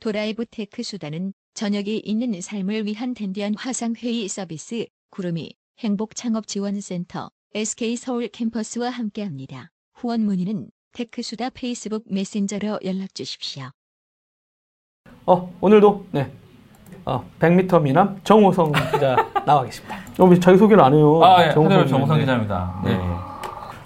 도라이브 테크수다는 저녁이 있는 삶을 위한 댄디한 화상회의 서비스 구루미 행복창업지원센터 SK 서울 캠퍼스와 함께합니다. 후원 문의는 테크수다 페이스북 메신저로 연락 주십시오. 어, 오늘도 네. 어, 100m 미남 정호성 기자 나와 계십니다. 어, 왜 자기 소개를 안 해요? 아, 예. 정호성 네. 기자입니다. 네. 네.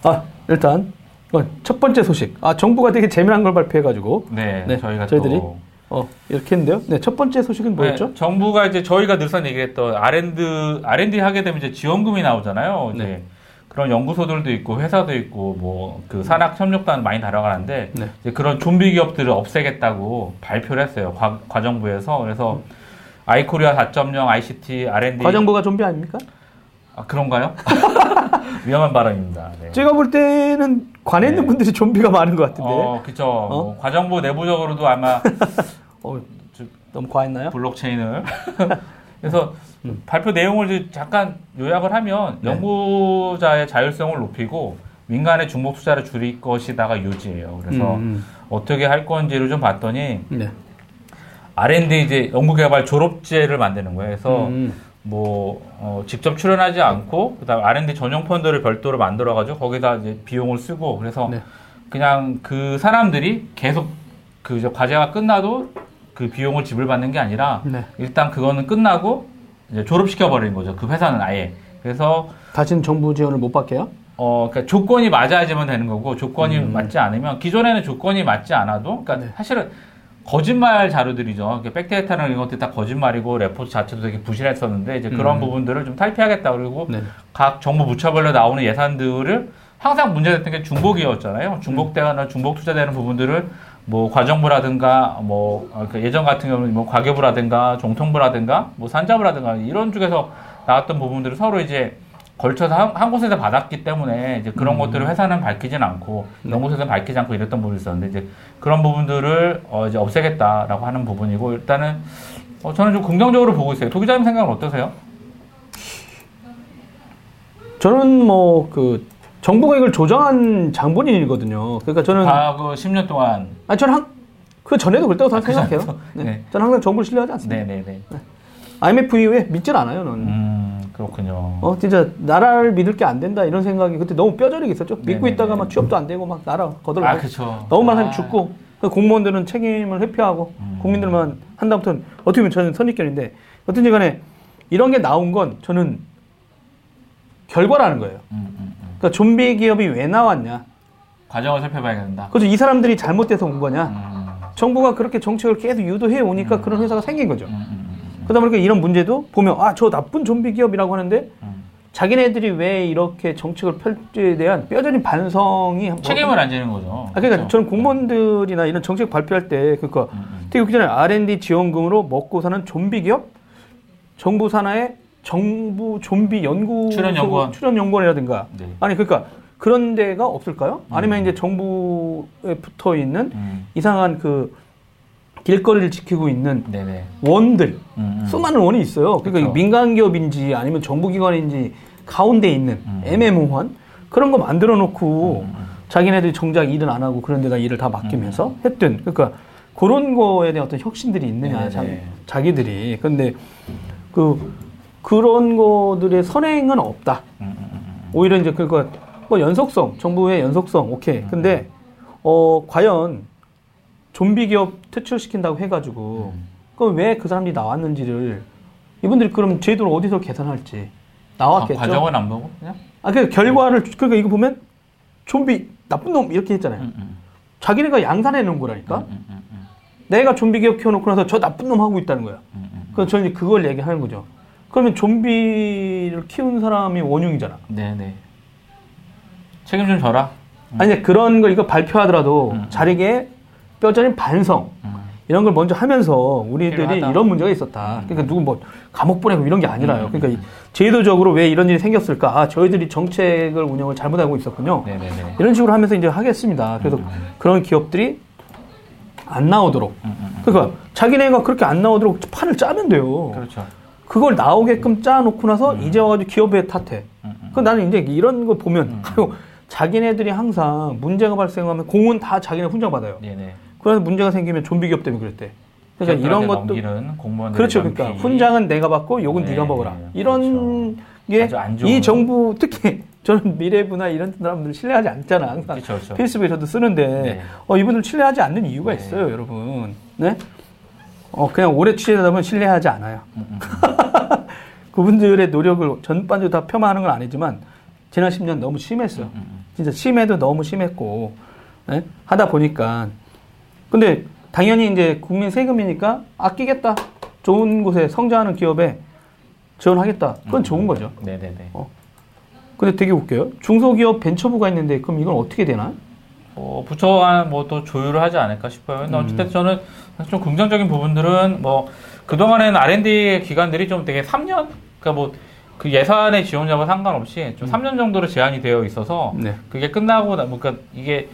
아, 일단 어, 첫 번째 소식. 아, 정부가 되게 재미난 걸 발표해 가지고 네, 네, 저희가 저희들이 또 어, 이렇게 했는데요. 네, 첫 번째 소식은 뭐였죠? 네, 정부가 이제 저희가 늘상 얘기했던 R&D R&D 하게 되면 이제 지원금이 나오잖아요. 이제 네. 그런 연구소들도 있고 회사도 있고 뭐 그 산학 협력단 많이 달아가는데 네. 이제 그런 좀비 기업들을 없애겠다고 발표를 했어요. 과, 과정부에서 그래서 아이코리아 4.0 ICT R&D 과정부가 좀비 아닙니까? 아, 그런가요? 위험한 발언입니다. 네. 제가 볼 때는 관에 있는 네. 분들이 좀비가 많은 것 같은데. 어, 그쵸. 뭐 과정부 내부적으로도 아마 어, 너무 과했나요? 블록체인을. 그래서 발표 내용을 잠깐 요약을 하면 네. 연구자의 자율성을 높이고 민간의 중복 투자를 줄일 것이다가 요지예요. 그래서 음, 어떻게 할 건지를 좀 봤더니 음. 네. R&D 이제 연구개발 졸업제를 만드는 거예요. 그래서 음, 뭐 어, 직접 출연하지 않고 그다음 R&D 전용 펀드를 별도로 만들어가지고 거기다 이제 비용을 쓰고 그래서 네. 그냥 그 사람들이 계속 그 과제가 끝나도 그 비용을 지불받는 게 아니라 네. 일단 그거는 끝나고 이제 졸업시켜 버리는 거죠. 그 회사는 아예. 그래서 다시는 정부 지원을 못 받게요? 어, 그러니까 조건이 맞아야지만 되는 거고 조건이 음. 맞지 않으면 기존에는 조건이 맞지 않아도 그러니까 네. 사실은 거짓말 자료들이죠. 이렇게 백데이터나 이런 것들 다 거짓말이고 레포트 자체도 되게 부실했었는데 이제 그런 음. 부분들을 좀 탈피하겠다 그리고 네. 각 정부 부처별로 나오는 예산들을 항상 문제됐던 게 중복이었잖아요. 음. 중복되거나 중복 투자되는 부분들을 뭐 과정부라든가 뭐 어, 그 예전 같은 경우는 뭐 과교부라든가 종통부라든가 뭐 산자부라든가 이런 쪽에서 나왔던 부분들을 서로 이제 걸쳐서 한, 한 곳에서 받았기 때문에 이제 그런 음. 것들을 회사는 밝히진 않고 네. 연구소에서는 밝히지 않고 이랬던 부분이 있었는데 이제 그런 부분들을 어 이제 없애겠다라고 하는 부분이고 일단은 어 저는 좀 긍정적으로 보고 있어요. 도 기자님 생각은 어떠세요? 저는 뭐 그 정부가 이걸 조정한 장본인이거든요. 그러니까 저는 과거 10년 동안 아 저는 한, 그 전에도 그랬다고 아, 생각해요. 그 전에도? 네. 네. 저는 항상 정부를 신뢰하지 않습니다. 네네네. IMF 이후에 믿질 않아요, 저는. 음 그렇군요. 어, 진짜 나라를 믿을 게 안 된다 이런 생각이 그때 너무 뼈저리게 있었죠. 믿고 네네네. 있다가 막 취업도 안 되고 막 나라 거들고 아 그렇죠. 너무 많은 사람이 아, 죽고 그 공무원들은 책임을 회피하고 음. 국민들만 한다부터는 어떻게 보면 저는 선입견인데 어떤지 간에 이런 게 나온 건 저는 결과라는 거예요. 음, 음, 음. 그러니까 좀비 기업이 왜 나왔냐? 과정을 살펴봐야 된다. 그래서 이 사람들이 잘못돼서 온 거냐? 음, 정부가 그렇게 정책을 계속 유도해 오니까 음. 그런 회사가 생긴 거죠. 음, 음, 음, 그러다 보니까 이런 문제도 보면 아 저 나쁜 좀비 기업이라고 하는데 음. 자기네들이 왜 이렇게 정책을 펼지에 대한 뼈저린 반성이 뭐- 책임을 안 지는 거죠. 아, 그러니까 그렇죠? 저는 공무원들이나 이런 정책 발표할 때 그러니까 음, 음. 되게 웃기잖아요. R&D 지원금으로 먹고 사는 좀비 기업, 정부 산하의 정부 좀비 연구 출연 연구원. 출연 연구원이라든가 네. 아니 그러니까 그런 데가 없을까요? 아니면 이제 정부에 붙어 있는 음. 이상한 그 길거리를 지키고 있는 네네. 원들 음, 음. 수많은 원이 있어요. 그러니까 그쵸. 이 민간 기업인지 아니면 정부 기관인지 가운데 있는 음. 애매모호한 그런 거 만들어 놓고 음, 음. 자기네들이 정작 일은 안 하고 그런 데다 일을 다 맡기면서 했든 그러니까 그런 거에 대한 어떤 혁신들이 있느냐 네네. 자, 자기들이 근데 그 그런 거들의 선행은 없다. 음, 음, 음. 오히려 이제 그거 뭐 연속성 정부의 연속성 음. 오케이. 근데 어 과연 좀비 기업 퇴출시킨다고 해가지고 음. 그럼 왜 그 사람들이 나왔는지를 이분들이 그럼 제도를 어디서 계산할지 아, 나왔겠죠. 과정은 안 보고 그냥? 아, 그 결과를 그러니까 이거 보면 좀비 나쁜 놈 이렇게 했잖아요. 음, 음. 자기네가 양산해 놓은 거라니까. 음, 음, 음. 내가 좀비 기업 키워놓고 나서 저 나쁜 놈 하고 있다는 거야. 그래서 저는 이제 그걸 얘기하는 거죠. 그러면 좀비를 키운 사람이 원흉이잖아. 네네. 책임 좀 져라. 아니 그런 걸 이거 발표하더라도 음. 자리게 뼈저린 반성 음. 이런 걸 먼저 하면서 우리들이 필요하다. 이런 문제가 있었다. 음. 그러니까 누구 뭐 감옥 보내고 이런 게 아니라요. 음. 그러니까 이 제도적으로 왜 이런 일이 생겼을까? 아, 저희들이 정책을 운영을 잘못하고 있었군요. 네네네. 이런 식으로 하면서 이제 하겠습니다. 그래서 음. 그런 기업들이 안 나오도록. 그러니까 자기네가 그렇게 안 나오도록 판을 짜면 돼요. 그렇죠. 그걸 나오게끔 짜놓고 나서 음. 이제 와가지고 기업에 탓해. 그 나는 이제 이런 거 보면 자기네들이 항상 문제가 발생하면 공은 다 자기네 훈장 받아요. 네네. 그래서 문제가 생기면 좀비 기업 때문에 그랬대. 그러니까 이런 것도 그렇죠. 그러니까 훈장은 내가 받고 욕은 네, 네가 먹어라. 이런 아주 안게 좋은- 이 정부 특히 저는 미래부나 이런 사람들 신뢰하지 않잖아. 항상 그렇죠, 그렇죠. 페이스북에 저도 쓰는데 네. 어, 이분들 신뢰하지 않는 이유가 네. 있어요, 여러분. 네? 어, 그냥 오래 취재하다 보면 신뢰하지 않아요. 음, 음. 그분들의 노력을 전반적으로 다 폄하하는 건 아니지만 지난 10년 너무 심했어요. 음, 음. 진짜 심해도 너무 심했고 예? 하다 보니까 근데 당연히 이제 국민 세금이니까 아끼겠다. 좋은 곳에 성장하는 기업에 지원하겠다. 그건 좋은 거죠. 네네네. 근데 되게 웃겨요. 중소기업 벤처부가 있는데 그럼 이건 어떻게 되나? 뭐 부처가 뭐또 조율을 하지 않을까 싶어요. 근데 음. 어쨌든 저는 사실 좀 긍정적인 부분들은 뭐 그동안에는 R&D 기간들이 좀 되게 3년 그러니까 뭐 그 예산의 지원 여부 상관없이 좀 3년 정도로 제한이 되어 있어서 네. 그게 끝나고 나 그러니까 이게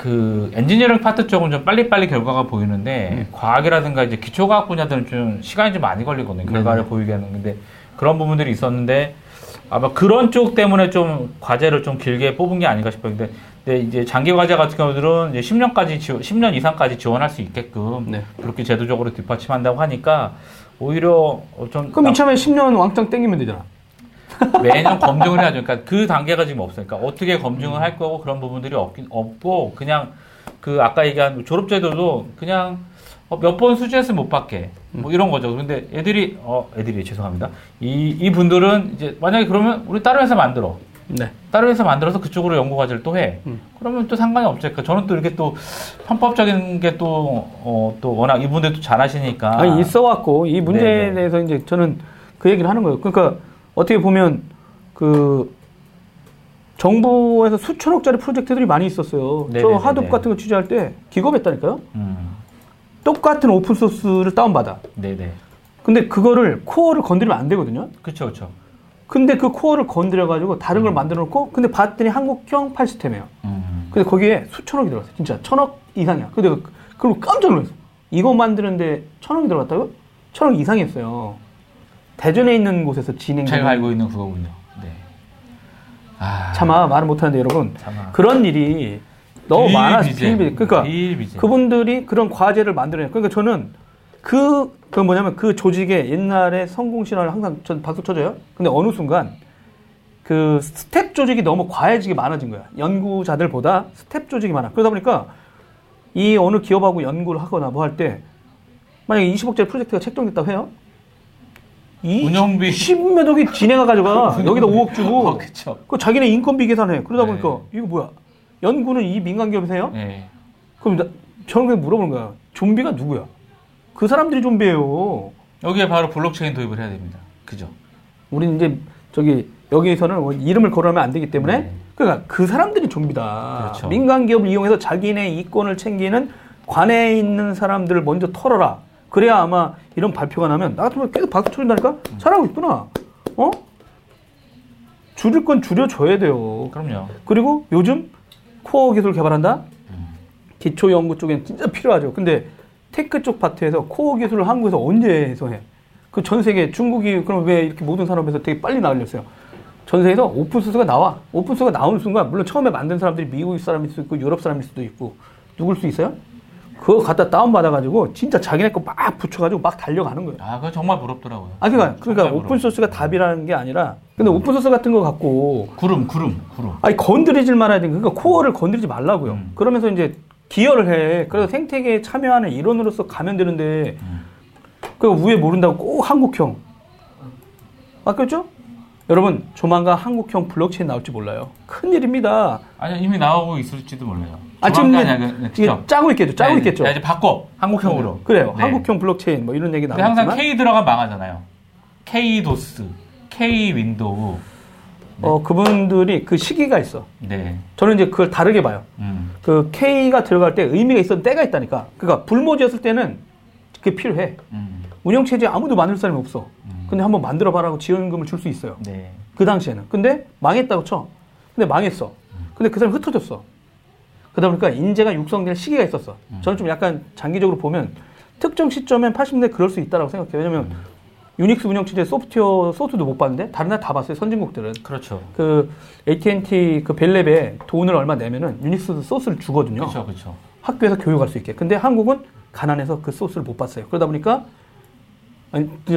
그 엔지니어링 파트 쪽은 좀 빨리빨리 결과가 보이는데 음. 과학이라든가 이제 기초과학 분야들은 좀 시간이 좀 많이 걸리거든요. 결과를 네네. 보이게 하는 건데 그런 부분들이 있었는데 아마 그런 쪽 때문에 좀 과제를 좀 길게 뽑은 게 아닌가 싶어요. 근데, 근데 이제 장기 과제 같은 경우들은 이제 10년까지 지원, 10년 이상까지 지원할 수 있게끔 네. 그렇게 제도적으로 뒷받침한다고 하니까 오히려 어, 좀 그럼 이참에 10년 왕창 땡기면 되잖아. 매년 검증을 해야죠. 그러니까 그 단계가 지금 없어요. 그러니까 어떻게 검증을 할 거고 그런 부분들이 없긴 없고 그냥 그 아까 얘기한 졸업제도도 그냥 어, 몇번 수지했으면 못 받게 뭐 이런 거죠. 근데 애들이 어 애들이 죄송합니다. 이 이 분들은 이제 만약에 그러면 우리 다른 회사 만들어. 네. 다른 회사 만들어서 그쪽으로 연구 과제를 또 해. 음. 그러면 또 상관이 없죠. 그러니까 저는 또 이렇게 또 편법적인 게또 어, 또 워낙 이분들도 잘하시니까. 아니 있어왔고 이 문제에 네네. 대해서 이제 저는 그 얘기를 하는 거예요. 그러니까 어떻게 보면 그 정부에서 수천억짜리 프로젝트들이 많이 있었어요. 저 네네네네. Hadoop 같은 거 취재할 때 기겁했다니까요. 음. 똑같은 open source를 다운받아. 네네. 근데 그거를 코어를 건드리면 안 되거든요. 그렇죠, 그렇죠. 근데 그 코어를 건드려가지고 다른 걸 만들어 놓고 근데 봤더니 한국형 파일 시스템이에요. 음. 근데 거기에 수천억이 들어갔어요. 진짜 천억 이상이야. 근데 그- 그리고 깜짝 놀랐어. 이거 만드는데 천억이 들어갔다고? 천억 이상이었어요. 대전에 있는 곳에서 진행. 제가 알고 있는 그거군요. 네. 아, 차마 말을 못하는데 여러분 차마. 그런 일이 너무 많아서 비일비재. 비일비재. 그러니까 비일비재. 그분들이 그런 과제를 만들어내요. 그러니까 저는 그, 그 뭐냐면 그 조직의 옛날에 성공 신화를 항상 전 박수 쳐줘요. 근데 어느 순간 그 스태프 조직이 너무 과해지게 많아진 거야. 연구자들보다 스태프 조직이 많아. 그러다 보니까 이 어느 기업하고 연구를 하거나 뭐 할 때 만약에 20억짜리 프로젝트가 책정됐다고 해요. 이 운영비. 10몇 억이 진행해 가져가 여기다 5억 주고 어, 그쵸. 그 자기네 인건비 계산해. 그러다 네. 보니까 이거 뭐야? 연구는 이 민간 기업에서 해요? 네. 그럼 나, 저는 그냥 물어보는 거야. 좀비가 누구야? 그 사람들이 좀비예요. 여기에 바로 블록체인 도입을 해야 됩니다. 그죠? 우리는 이제 저기 여기에서는 뭐 이름을 거론하면 안 되기 때문에 네. 그러니까 그 사람들이 좀비다. 그렇죠. 민간 기업을 이용해서 자기네 이권을 챙기는 관에 있는 사람들을 먼저 털어라. 그래야 아마 이런 발표가 나면 나 같으면 계속 박수 쳐준다니까 잘하고 있구나. 어? 줄일 건 줄여줘야 돼요. 그럼요. 그리고 요즘 코어 기술 개발한다? 음. 기초 연구 쪽엔 진짜 필요하죠. 근데 tech 쪽 파트에서 코어 기술을 한국에서 언제 해서 해? 그 전 세계 중국이 그럼 왜 이렇게 모든 산업에서 되게 빨리 나올렸어요? 전 세계에서 open source가 나와. open source가 나오는 순간 물론 처음에 만든 사람들이 미국 사람일 수도 있고 유럽 사람일 수도 있고 누굴 수 있어요? 그거 갖다 다운받아가지고 진짜 자기네 거 막 붙여가지고 막 달려가는 거예요. 아, 그거 정말 부럽더라고요. 아, 그러니까, 그러니까 정말 open source가 답이라는 게 아니라 근데 open source 같은 거 갖고 구름, 구름, 구름. 아니 건드리질 말아야 돼. 그러니까 코어를 건드리지 말라고요. 음. 그러면서 이제 기여를 해. 그래서 생태계에 참여하는 일원으로서 가면 되는데 음. 그 위에 모른다고 꼭 한국형. 아꼈죠? 여러분 조만간 한국형 블록체인 나올지 몰라요. 큰일입니다. 아니, 이미 나오고 있을지도 몰라요. 아 지금 네, 이게? 짜고 있겠죠. 짜고 네, 있겠죠. 야, 이제 바꿔. 한국형으로. 그래요. 네. 한국형 블록체인 뭐 이런 얘기 근데 항상 K 들어가 망하잖아요. K DOS, K Windows. 어 그분들이 그 시기가 있어. 네. 저는 이제 그걸 다르게 봐요. 음. 그 K가 들어갈 때 의미가 있었던 때가 있다니까. 그러니까 불모지였을 때는 그게 필요해. 음. 운영체제 아무도 만들 사람이 없어. 음. 근데 한번 만들어 봐라고 지원금을 줄 수 있어요. 네. 그 당시에는. 근데 망했다고 쳐. 근데 망했어. 근데 그 사람이 흩어졌어. 그러다 보니까 인재가 육성될 시기가 있었어. 저는 좀 약간 장기적으로 보면 특정 시점엔 80년대 그럴 수 있다고 생각해요. 왜냐면 유닉스 운영 체제 소프트웨어 소프트도 못 봤는데 다른 나라 다 봤어요. 선진국들은. 그렇죠. 그 AT&T 그 벨랩에 돈을 얼마 내면은 유닉스 소스를 주거든요. 그렇죠, 그렇죠. 학교에서 교육할 수 있게. 근데 한국은 가난해서 그 소스를 못 봤어요. 그러다 보니까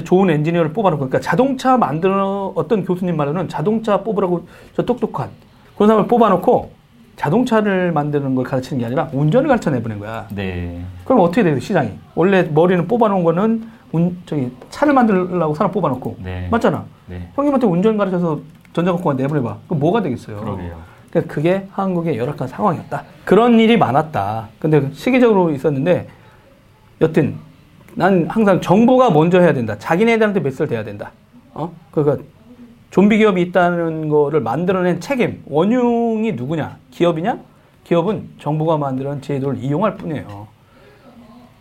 좋은 엔지니어를 뽑아놓고 그러니까 자동차 만드는 어떤 교수님 말로는 자동차 뽑으라고 저 똑똑한 그런 사람을 뽑아놓고 자동차를 만드는 걸 가르치는 게 아니라 운전을 가르쳐 내보낸 거야. 네. 그럼 어떻게 돼요 시장이? 원래 머리는 뽑아놓은 거는 운, 저기 차를 만들려고 사람 뽑아놓고 네. 맞잖아. 네. 형님한테 운전 가르쳐서 전자공학 내보내봐. 그럼 뭐가 되겠어요? 그러게요. 그러니까 그게 한국의 열악한 상황이었다. 그런 일이 많았다. 근데 시기적으로 있었는데 여튼 난 항상 정부가 먼저 해야 된다. 자기네들한테 메시를 대야 된다. 어? 그러니까 좀비 기업이 있다는 거를 만들어낸 책임, 원흉이 누구냐? 기업이냐? 기업은 정부가 만들어낸 제도를 이용할 뿐이에요.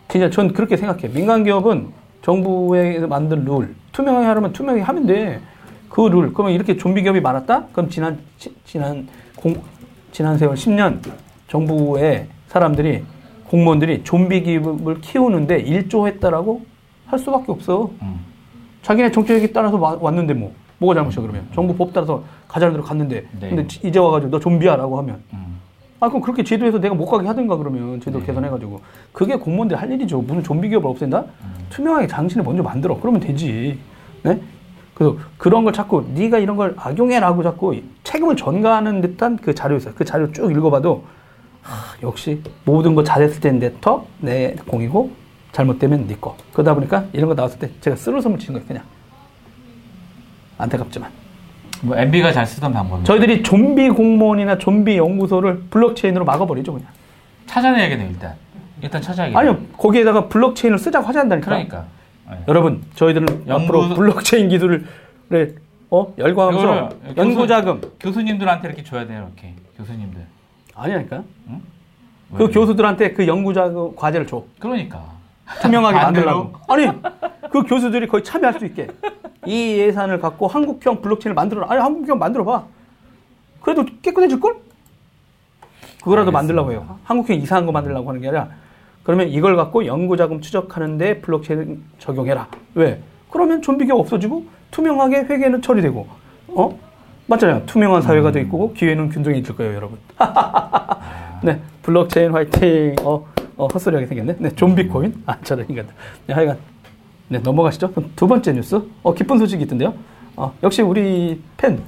진짜 전 그렇게 생각해. 민간 기업은 정부에서 만든 룰, 투명하게 하려면 투명하게 하면 돼. 그 룰. 그러면 이렇게 좀비 기업이 많았다? 그럼 지난, 지, 공, 지난 세월 10년 정부의 사람들이, 공무원들이 좀비 기업을 키우는데 일조했다라고 할 수밖에 없어. 음. 자기네 정책에 따라서 와- 왔는데 뭐. 뭐가 잘못이야, 그러면? 정부 법 따라서 가자는 대로 갔는데. 네. 근데 이제 와가지고 너 좀비야 라고 하면. 음. 아, 그럼 그렇게 제도에서 내가 못 가게 하든가 그러면 제도 네. 개선해가지고. 그게 공무원들이 할 일이죠. 무슨 좀비 기업을 없앤다? 투명하게 당신을 먼저 만들어. 그러면 되지. 네? 그래서 그런 걸 자꾸 네가 이런 걸 악용해라고 자꾸 책임을 전가하는 듯한 그 자료 있어요. 그 자료 쭉 읽어봐도 하, 역시 모든 거 잘했을 때는 내터내 공이고 잘못되면 네 거. 그러다 보니까 이런 거 나왔을 때 제가 쓴웃음을 치는 거예요. 그냥 안타깝지만. 뭐 MB가 잘 쓰던 방법이 저희들이 좀비 공무원이나 좀비 연구소를 블록체인으로 막아버리죠 그냥. 찾아내야겠네요 일단. 일단 찾아야겠네. 아니요 거기에다가 블록체인을 쓰자고 하지 않다니까. 그러니까. 네. 여러분 저희들은 연구- 앞으로 블록체인 기술을 어 열광하면서 연구 자금 교수님들한테 이렇게 줘야 돼요 이렇게 교수님들. 아니라니까. 응? 그 왜? 교수들한테 그 연구 자금 과제를 줘. 그러니까. 투명하게? 만들라고. 아니 그 교수들이 거의 참여할 수 있게 이 예산을 갖고 한국형 블록체인을 만들어라. 아니 한국형 만들어봐. 그래도 깨끗해질 걸? 그거라도 알겠습니다. 만들라고 해요. 한국형 이상한 거 만들라고 하는 게 아니라 그러면 이걸 갖고 연구 자금 추적하는데 블록체인 적용해라. 왜? 그러면 좀비가 없어지고 투명하게 회계는 처리되고 어? 맞잖아요. 투명한 사회가 돼 있고 기회는 균등히 있을 거예요, 여러분. 네, 블록체인 화이팅. 어, 어 헛소리하게 생겼네. 네, 좀비 코인. 아, 저런 인간. 네, 하여간 네, 넘어가시죠. 두 번째 뉴스. 어, 기쁜 소식이 있던데요. 어, 역시 우리 팬.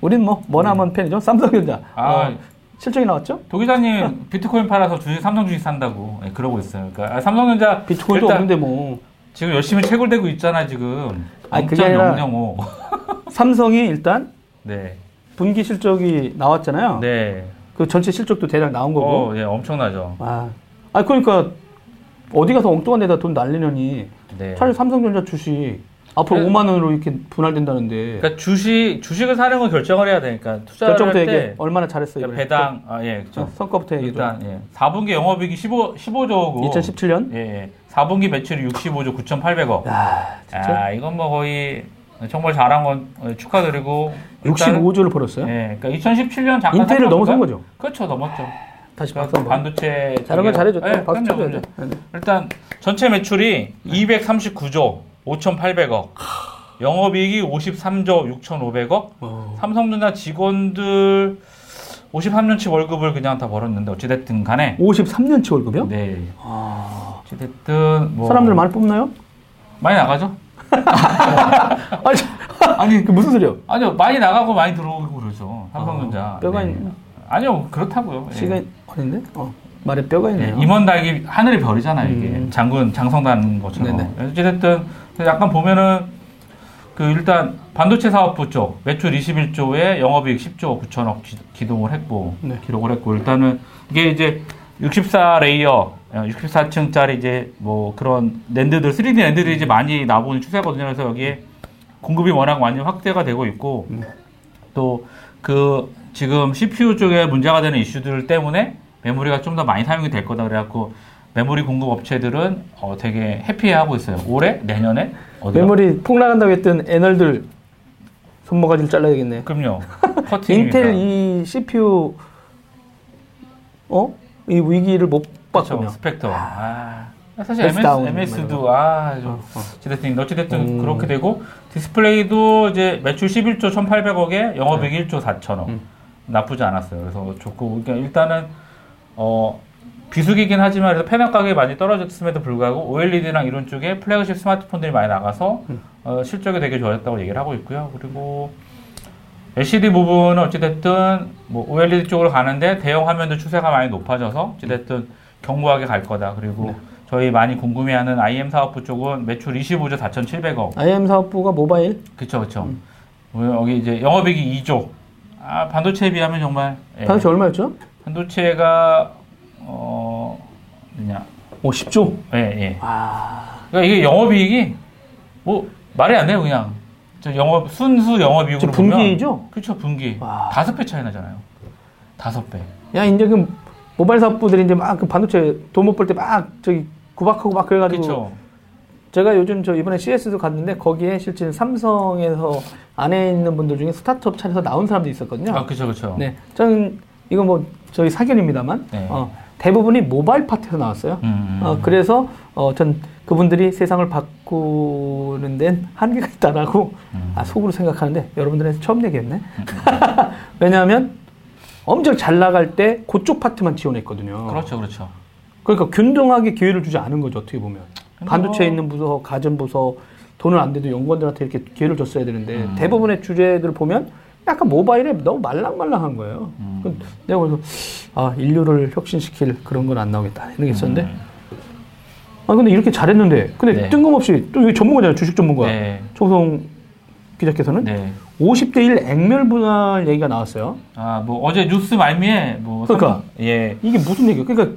우린 뭐 머나먼 팬이죠. 삼성전자. 아. 어, 실적이 나왔죠? 도 기자님 비트코인 팔아서 주식 삼성 주식 산다고 예, 그러고 있어요. 그러니까 아, 삼성전자 비트코인도 일단 없는데 뭐 지금 열심히 채굴되고 있잖아 지금. 아니, 그게 아니라- 0.005. 삼성이 일단 네. 분기 실적이 나왔잖아요. 네. 그 전체 실적도 대략 나온 거고. 어, 예, 엄청나죠. 아, 아 그러니까 어디 가서 엉뚱한 데다 돈 날리려니 네. 차라리 삼성전자 주식 앞으로 그래- 5만 원으로 이렇게 분할된다는데 그러니까 주식 주식을 사는 건 결정을 해야 되니까 투자를 결정부터 때 얼마나 잘했어 그러니까. 배당 아, 예, 그렇죠. 어, 성과부터 얘기해 줘. 일단 예. 4분기 영업이익이 15 15조고 2017년 예, 예. 4분기 매출이 65조 9,800억. 야 진짜 아, 이건 뭐 거의 정말 잘한 건 어, 축하드리고 일단은- 65조를 벌었어요. 예. 그러니까 2017년 잠깐 인텔을? 넘어선 거죠. 그렇죠. 넘었죠. 다시 그러니까. 반도체 잘한 건 쪽에- 잘해줬다. 예, 박수. 네. 일단 전체 매출이 239조 5,800억. 영업이익이 53조 6,500억. 어. 삼성전자 직원들 53년치 월급을 그냥 다 벌었는데 어찌됐든 간에 53년치 월급이요? 네. 아, 어찌됐든 뭐 사람들 많이 뽑나요? 많이 나가죠? 아니, 아니 그 무슨 소리요? 아니요. 많이 나가고 많이 들어오고 그러죠. 삼성전자. 아, 뼈가 네. 있네. 아니요. 그렇다고요. 예. 시간 아닌데? 어, 말에 뼈가 예, 있네요. 임원 달기 하늘의 별이잖아요 이게 음. 장군 장성단 것처럼 네네. 어쨌든 약간 보면은 그 일단 반도체 사업부 쪽 매출 21조에 영업이익 10조 9천억 기, 동을 했고 네. 기록을 했고 일단은 이게 이제 64 layer 64층짜리 이제 뭐 그런 NAND들 3D NAND들이 이제 많이 나오는 추세거든요 그래서 여기에 공급이 워낙 많이 확대가 되고 있고 네. 또그 지금 CPU 쪽에 문제가 되는 이슈들 때문에 메모리가 좀 더 많이 사용이 될 거다 그래갖고 메모리 공급 업체들은 어 되게 해피해하고 있어요. 올해 내년에 어디가? 메모리 폭락한다고 했던 애널들 손모가지를 잘라야겠네. 그럼요. 인텔 이 CPU 어? 이 위기를 못 봤군요. 스펙터. 아. 사실 베스트 MS, MS도 아, 좀 어, 어. 어찌됐든 어찌됐든 음. 그렇게 되고 디스플레이도 이제 매출 11조 1,800억에 영업이익 1조 4천억. 음. 나쁘지 않았어요. 그래서 좋고 그러니까 일단은 어 비수기긴 하지만 그래서 패널 가격이 많이 떨어졌음에도 불구하고 OLED랑 이런 쪽에 플래그십 스마트폰들이 많이 나가서 음. 어, 실적이 되게 좋아졌다고 얘기를 하고 있고요. 그리고 LCD 부분은 어찌됐든 뭐 OLED 쪽으로 가는데 대형 화면도 추세가 많이 높아져서 어찌됐든 견고하게 갈 거다. 그리고 네. 저희 많이 궁금해하는 IM 사업부 쪽은 매출 25조 4,700억. IM 사업부가 모바일 그쵸, 그쵸. 여기 이제 영업이익이 2조. 아, 반도체에 비하면 정말. 예. 반도체 얼마였죠? 반도체가, 어, 뭐냐. 오 10조. 예, 예. 아 그러니까 이게 영업이익이, 뭐, 말이 안 돼요, 그냥. 저 영업, 순수 영업이익으로. 분기죠? 그쵸, 분기. 와. 다섯 배 차이 나잖아요. 다섯 배. 야 이제 그 모바일 사업부들이 이제 막 그 반도체 돈 못 벌 때 막 저기 구박하고 막 그래가지고 그쵸. 제가 요즘 저 이번에 CS도 갔는데 거기에 실제 삼성에서 안에 있는 분들 중에 스타트업 차려서 나온 사람도 있었거든요. 아, 그쵸, 그쵸. 네, 저는 이거 뭐 저희 사견입니다만 네. 어, 대부분이 모바일 파트에서 나왔어요. 음, 음. 어, 그래서 어, 전 그분들이 세상을 바꾸는 데는 한계가 있다라고 음. 아, 속으로 생각하는데 여러분들한테 처음 얘기했네. 왜냐하면 엄청 잘 나갈 때 그쪽 파트만 지원했거든요. 그렇죠, 그렇죠. 그러니까 균등하게 기회를 주지 않은 거죠 어떻게 보면 반도체에 뭐- 있는 부서, 가전 부서 돈은 안 돼도 연구원들한테 이렇게 기회를 줬어야 되는데 음. 대부분의 주제들 보면 약간 모바일에 너무 말랑말랑한 거예요. 음. 그 내가 그래서 아 인류를 혁신시킬 그런 건 안 나오겠다 이런 게 있었는데 음. 아 근데 이렇게 잘했는데 근데 네. 뜬금없이 또 이게 전문가잖아요 주식 전문가 네. 조성 기자께서는 네. 50대 1 액면 분할 얘기가 나왔어요. 아, 뭐, 어제 뉴스 말미에, 뭐. 그러니까. 삼성- 예. 이게 무슨 얘기예요? 그러니까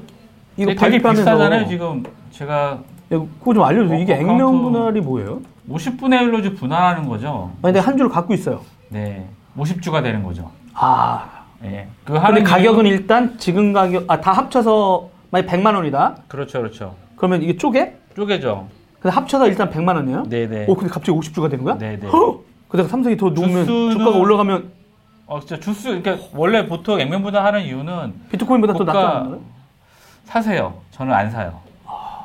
이거 되게 비싸잖아요, 지금. 제가 야, 그거 좀 알려주세요. 이게 어, 액면 account- 분할이 뭐예요? 50분의 1로 좀 분할하는 거죠. 아니, 근데 한 주를 갖고 있어요. 네. 50주가 되는 거죠. 아. 예. 그 근데 하는 가격은 일단 지금 가격, 아, 다 합쳐서 만약 100만 원이다. 그렇죠, 그렇죠. 그러면 이게 쪼개? 쪼개죠. 근데 합쳐서 일단 100만 원이에요? 네네. 오, 근데 갑자기 50주가 되는 거야? 네네. 헉! 그다가 삼성이 더 누우면 주스는- 주가가 올라가면 어, 진짜 주스, 그러니까 원래 보통 액면 분할하는 이유는 비트코인보다 더 낫다는 거예요? 사세요. 저는 안 사요.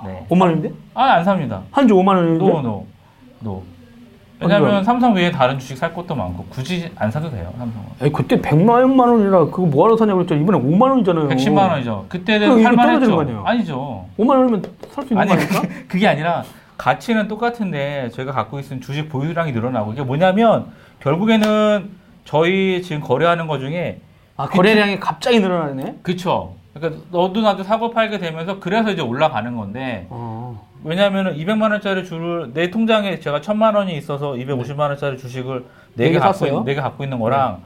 네. 5만 원인데? 아, 안 삽니다. 한 주 5만 원인데? no, no, no. 왜냐면 그러니까. 삼성 외에 다른 주식 살 것도 많고 굳이 안 사도 돼요, 삼성은. 에이, 그때 100만 원이라 그거 뭐하러 사냐고 그랬죠. 이번에 5만 원이잖아요. 110만 원이죠. 그때는 아니에요? 아니죠. 5만 원이면 살 수 있는 아니 거 아닙니까? 그게, 그게 아니라 가치는 똑같은데 저희가 갖고 있는 주식 보유량이 늘어나고 이게 뭐냐면 결국에는 저희 지금 거래하는 것 중에 아, 거래량이 갑자기 늘어나네? 그쵸. 그러니까 너도 나도 사고 팔게 되면서 그래서 이제 올라가는 건데 어. 왜냐하면 200만 원짜리 줄을 내 통장에 제가 1000만 원이 있어서 250만 원짜리 주식을 네 4개 개 갖고, 샀어요? 있, 4개 갖고 있는 거랑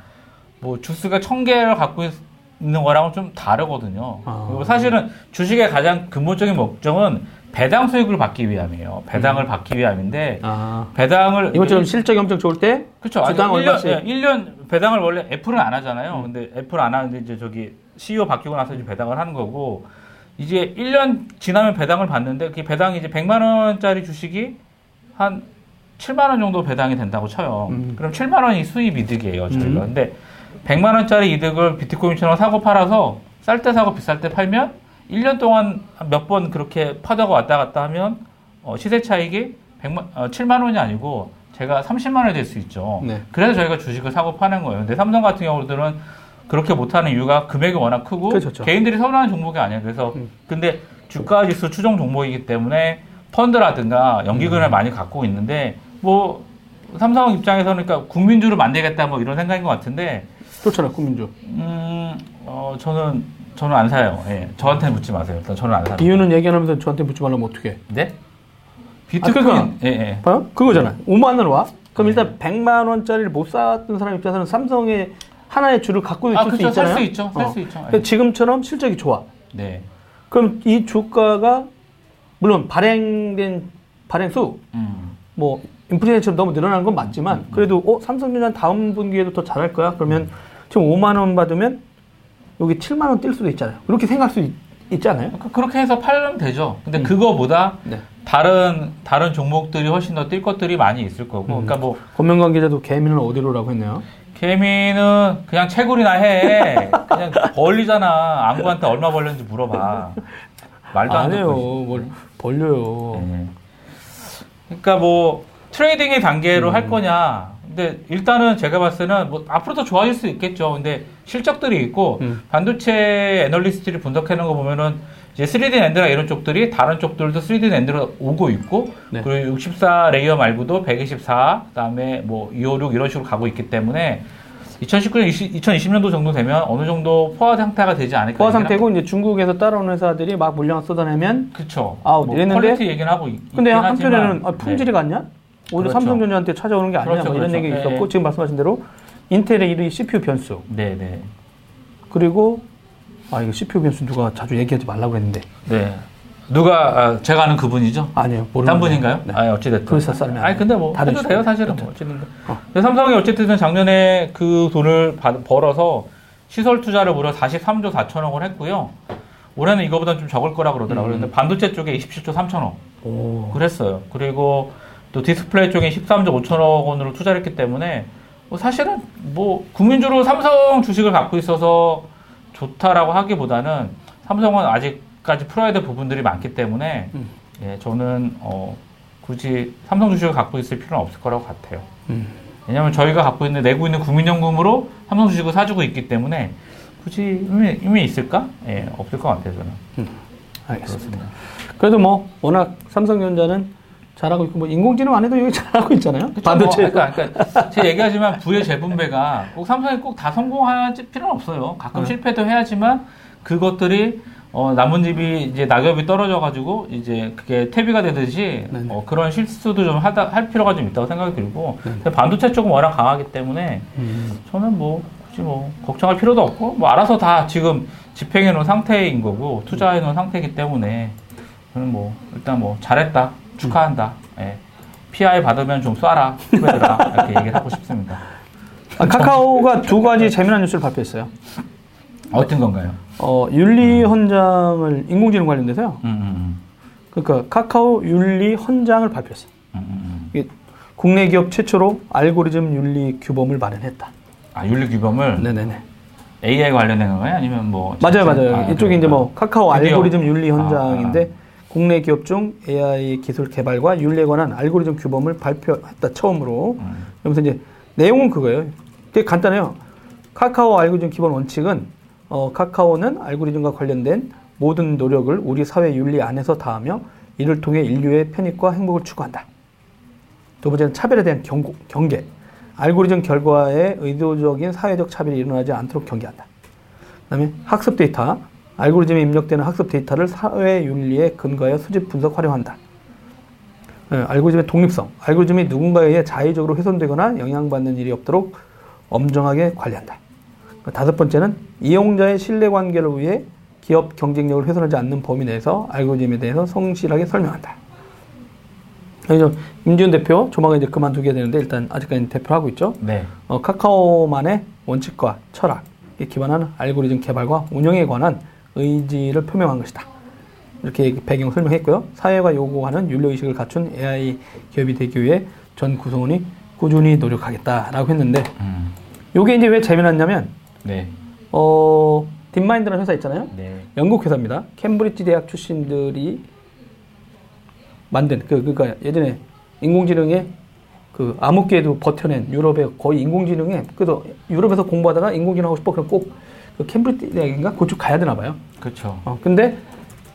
뭐 주스가 1000개를 갖고 있- 있는 거랑은 좀 다르거든요. 아. 그리고 사실은 주식의 가장 근본적인 목적은 배당 수익을 받기 위함이에요. 배당을 받기 위함인데 아. 배당을 이것처럼 실적이 엄청 좋을 때 그렇죠. 주당 아니, 1년, 얼마씩? 예, 1년 배당을 원래 애플은 안 하잖아요. 근데 애플 안 하는데 이제 저기 CEO 바뀌고 나서 이제 배당을 하는 거고 이제 1년 지나면 배당을 받는데 그 배당이 이제 100만 원짜리 주식이 한 7만 원 정도 배당이 된다고 쳐요. 음. 그럼 7만 원이 수입 이득이에요, 저희가. 음. 근데 100만 원짜리 이득을 비트코인처럼 사고 팔아서 쌀 때 사고 비쌀 때 팔면 1년 동안 몇 번 그렇게 파다가 왔다 갔다 하면 어, 시세 차익이 100만, 어, 7만 원이 아니고 제가 30만 원이 될 수 있죠. 네. 그래서 저희가 주식을 사고 파는 거예요. 근데 삼성 같은 경우들은 그렇게 못하는 이유가 금액이 워낙 크고 그렇죠. 개인들이 선호하는 종목이 아니에요. 그래서 음. 근데 주가 지수 추종 종목이기 때문에 펀드라든가 연기금을 음. 많이 갖고 있는데 뭐 삼성 입장에서는 그러니까 국민주를 만들겠다 뭐 이런 생각인 것 같은데 좋잖아, 국민주. 음, 어, 저는 저는 안 사요. 예, 저한테 묻지 마세요. 일단 저는 안 사요. 이유는 얘기 안 하면서 저한테 묻지 말라면 어떻게? 네? 비트코인 그러니까. 예, 예. 봐요? 그거잖아. 5만 원 와? 그럼 네. 일단 100만 원짜리를 못 샀던 사람 입장에서는 삼성의 하나의 주를 갖고 있을 아, 수 그렇죠. 있잖아요. 살 수 있죠. 살 어. 수 있죠. 예. 근데 지금처럼 실적이 좋아. 네. 그럼 이 주가가 물론 발행된 발행수 음. 뭐 인플레이션처럼 너무 늘어나는 건 맞지만 그래도 어 삼성전자 다음 분기에도 더 잘할 거야. 그러면 지금 5만 원 받으면 여기 7만 원 뛸 수도 있잖아요. 그렇게 생각할 수 있, 있잖아요. 그- 그렇게 해서 팔면 되죠. 근데 음. 그거보다 네. 다른 다른 종목들이 훨씬 더 뛸 것들이 많이 있을 거고. 음. 그러니까 뭐 권명관 기자도 개미는 어디로라고 했네요. 개미는 그냥 채굴이나 해. 그냥 벌리잖아. 안구한테 얼마 벌렸는지 물어봐. 말도 안안 해요. 뭘 벌려요. 네. 그러니까 뭐 trading의 단계로 음. 할 거냐. 근데 일단은 제가 봤을 때는 뭐 앞으로 더 좋아질 수 있겠죠. 근데 실적들이 있고 음. 반도체 애널리스트들이 분석하는 거 보면은 이제 3D NAND나 이런 쪽들이 다른 쪽들도 3D NAND로 오고 있고 네. 그리고 64 layer 말고도 124 그다음에 뭐 256 이런 식으로 가고 있기 때문에 2019년 20, 2020년도 정도 되면 어느 정도 포화 상태가 되지 않을까 포화 상태고 이제 중국에서 따라오는 회사들이 막 물량을 쏟아내면 그쵸 아웃 뭐 이랬는데 퀄리티 얘기는 하고 있, 근데 한편에는 아, 품질이 네. 같냐? 오히려 그렇죠. 삼성전자한테 찾아오는 게 아니냐 그렇죠, 뭐 이런 그렇죠. 얘기 예, 있었고 예. 지금 말씀하신 대로 인텔의 1위 CPU 변수 네, 네. 그리고 아 이거 CPU 변수 누가 자주 얘기하지 말라고 했는데 네. 누가 아, 제가 아는 그분이죠? 아니에요 모르는 딴 분인가요? 네. 아, 어찌 됐든. 그 회사 사람이 아니, 근데 뭐, 해도. 돼요, 사실은. 뭐, 어쨌든. 어. 삼성이 어쨌든 작년에 그 돈을 받- 벌어서 시설 투자를 무려 43조 4천억을 했고요. 올해는 이거보다 좀 적을 거라 그러더라고요. 음. 근데 반도체 쪽에 27조 3천억. 오. 그랬어요. 그리고 또 디스플레이 쪽에 13조 5천억 원으로 투자를 했기 때문에 뭐 사실은 뭐 국민주로 삼성 주식을 갖고 있어서 좋다라고 하기보다는 삼성은 아직까지 풀어야 될 부분들이 많기 때문에 음. 예, 저는 어, 굳이 삼성 주식을 갖고 있을 필요는 없을 거라고 같아요. 음. 왜냐하면 저희가 갖고 있는 내고 있는 국민연금으로 삼성 주식을 사주고 있기 때문에 굳이 의미, 의미 있을까? 예, 없을 것 같아요 저는. 알겠습니다. 그렇습니다. 그래도 뭐 워낙 삼성전자는 잘하고 있고 뭐 인공지능 안 해도 여기 잘하고 있잖아요. 반도체 뭐, 그러니까, 그러니까 제가 얘기하지만 부의 재분배가 꼭 삼성이 꼭 다 성공할 필요는 없어요. 가끔 네. 실패도 해야지만 그것들이 어, 나뭇잎이 이제 낙엽이 떨어져가지고 이제 그게 퇴비가 되듯이 네네. 어, 그런 실수도 좀 하다 할 필요가 좀 있다고 생각이 들고 네. 반도체 쪽은 워낙 강하기 때문에 음. 저는 뭐 굳이 뭐 걱정할 필요도 없고 뭐 알아서 다 지금 집행해 놓은 상태인 거고 투자해 놓은 상태이기 때문에 저는 뭐 일단 뭐 잘했다 축하한다 예. PI 받으면 좀 쏴라 후배들아 이렇게 얘기를 하고 싶습니다 아, 카카오가 두 가지 재미난 뉴스를 발표했어요. 어떤 건가요? 어, 윤리 헌장을 인공지능 관련돼서요. 음, 음, 그러니까 카카오 윤리 헌장을 발표했어요. 음, 음, 음. 국내 기업 최초로 알고리즘 윤리 규범을 마련했다. 아 윤리 규범을 네네네. AI 관련된 건가요? 아니면 뭐 맞아요, 맞아요. 아, 이쪽에 이제 뭐 카카오. 알고리즘 윤리 아, 헌장인데 국내 기업 중 AI 기술 개발과 윤리에 관한 알고리즘 규범을 발표했다 처음으로. 음. 여기서 이제 내용은 그거예요. 되게 간단해요. 카카오 알고리즘 기본 원칙은 어, 카카오는 알고리즘과 관련된 모든 노력을 우리 사회 윤리 안에서 다하며 이를 통해 인류의 편익과 행복을 추구한다. 두 번째는 차별에 대한 경고, 경계. 알고리즘 결과에 의도적인 사회적 차별이 일어나지 않도록 경계한다. 그 다음에 학습 데이터. 알고리즘에 입력되는 학습 데이터를 사회 윤리에 근거하여 수집 분석 활용한다. 예, 알고리즘의 독립성. 알고리즘이 누군가에 의해 자의적으로 훼손되거나 영향받는 일이 없도록 엄정하게 관리한다. 그 다섯 번째는 이용자의 신뢰 관계를 위해 기업 경쟁력을 훼손하지 않는 범위 내에서 알고리즘에 대해서 성실하게 설명한다. 그래서 임지훈 대표 조만간 이제 그만두게 되는데 일단 아직까지 대표를 하고 있죠. 네. 어, 카카오만의 원칙과 철학에 기반한 알고리즘 개발과 운영에 관한 의지를 표명한 것이다. 이렇게 배경 설명했고요. 사회가 요구하는 윤리의식을 갖춘 AI 기업이 되기 위해 전 구성원이 꾸준히 노력하겠다라고 했는데, 음. 요게 이제 왜 재미났냐면, 네. 어, 딥마인드라는 회사 있잖아요. 네. 영국 회사입니다. 캠브리지 대학 출신들이 만든 그 그니까 예전에 인공지능의 그 암흑기에도 버텨낸 유럽의 거의 인공지능에 그래서 유럽에서 공부하다가 인공지능 하고 싶어 그럼 꼭그 캠브리지 대학인가 그쪽 가야 되나 봐요. 그렇죠. 어, 근데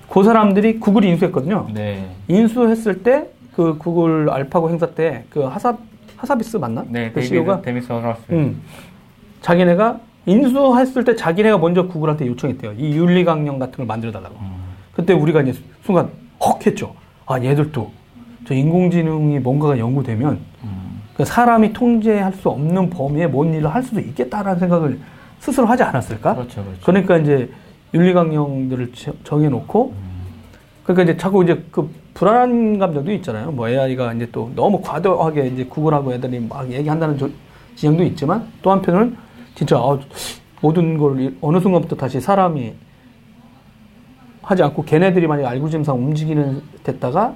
그 사람들이 구글이 인수했거든요. 네. 인수했을 때 그 구글 알파고 행사 때 그 하사 하사비스 맞나? 네. 그 CEO가 데미스 허러스. 음, 자기네가 인수했을 때 자기네가 먼저 구글한테 요청했대요. 이 윤리 강령 같은 걸 만들어 달라고. 음. 그때 우리가 이제 순간 헉 했죠. 아, 얘들도 저 인공지능이 뭔가가 연구되면 음. 그 사람이 통제할 수 없는 범위에 뭔 일을 할 수도 있겠다라는 생각을 스스로 하지 않았을까? 그렇죠. 그렇죠. 그러니까 이제 윤리 강령들을 저- 정해놓고 그러니까 이제 자꾸 이제 그 불안한 감정도 있잖아요. 뭐 AI가 이제 또 너무 과도하게 이제 구글하고 애들이 막 얘기한다는 저- 지형도 있지만 또 한편으로는 진짜 아, 모든 걸 이- 어느 순간부터 다시 사람이 하지 않고 걔네들이 만약 알고리즘상 움직이는 됐다가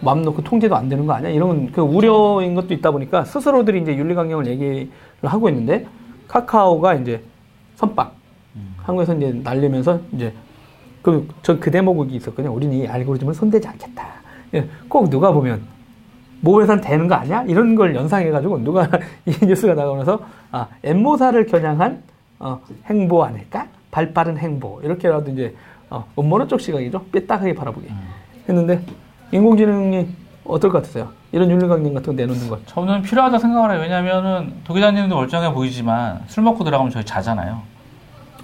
마음 놓고 통제도 안 되는 거 아니야? 이런 그 우려인 것도 있다 보니까 스스로들이 이제 윤리 강령을 얘기를 하고 있는데 카카오가 이제 선빵 한국에서 이제 날리면서 이제 그전그 대목이 있었거든요. 우리는 이 알고리즘을 손대지 않겠다. 예, 꼭 누가 보면 모회사는 되는 거 아니야? 이런 걸 연상해가지고 누가 이 뉴스가 나오면서 아 엠모사를 겨냥한 어, 행보 아닐까? 발빠른 행보 이렇게라도 이제 어, 음모론 쪽 시각이죠. 삐딱하게 바라보기. 했는데 인공지능이 어떨 것 같으세요? 이런 윤리강령 같은 거 내놓는 것. 저는 필요하다 생각을 해요. 왜냐면은 도기자님도 멀쩡해 보이지만 술 먹고 들어가면 저희 자잖아요.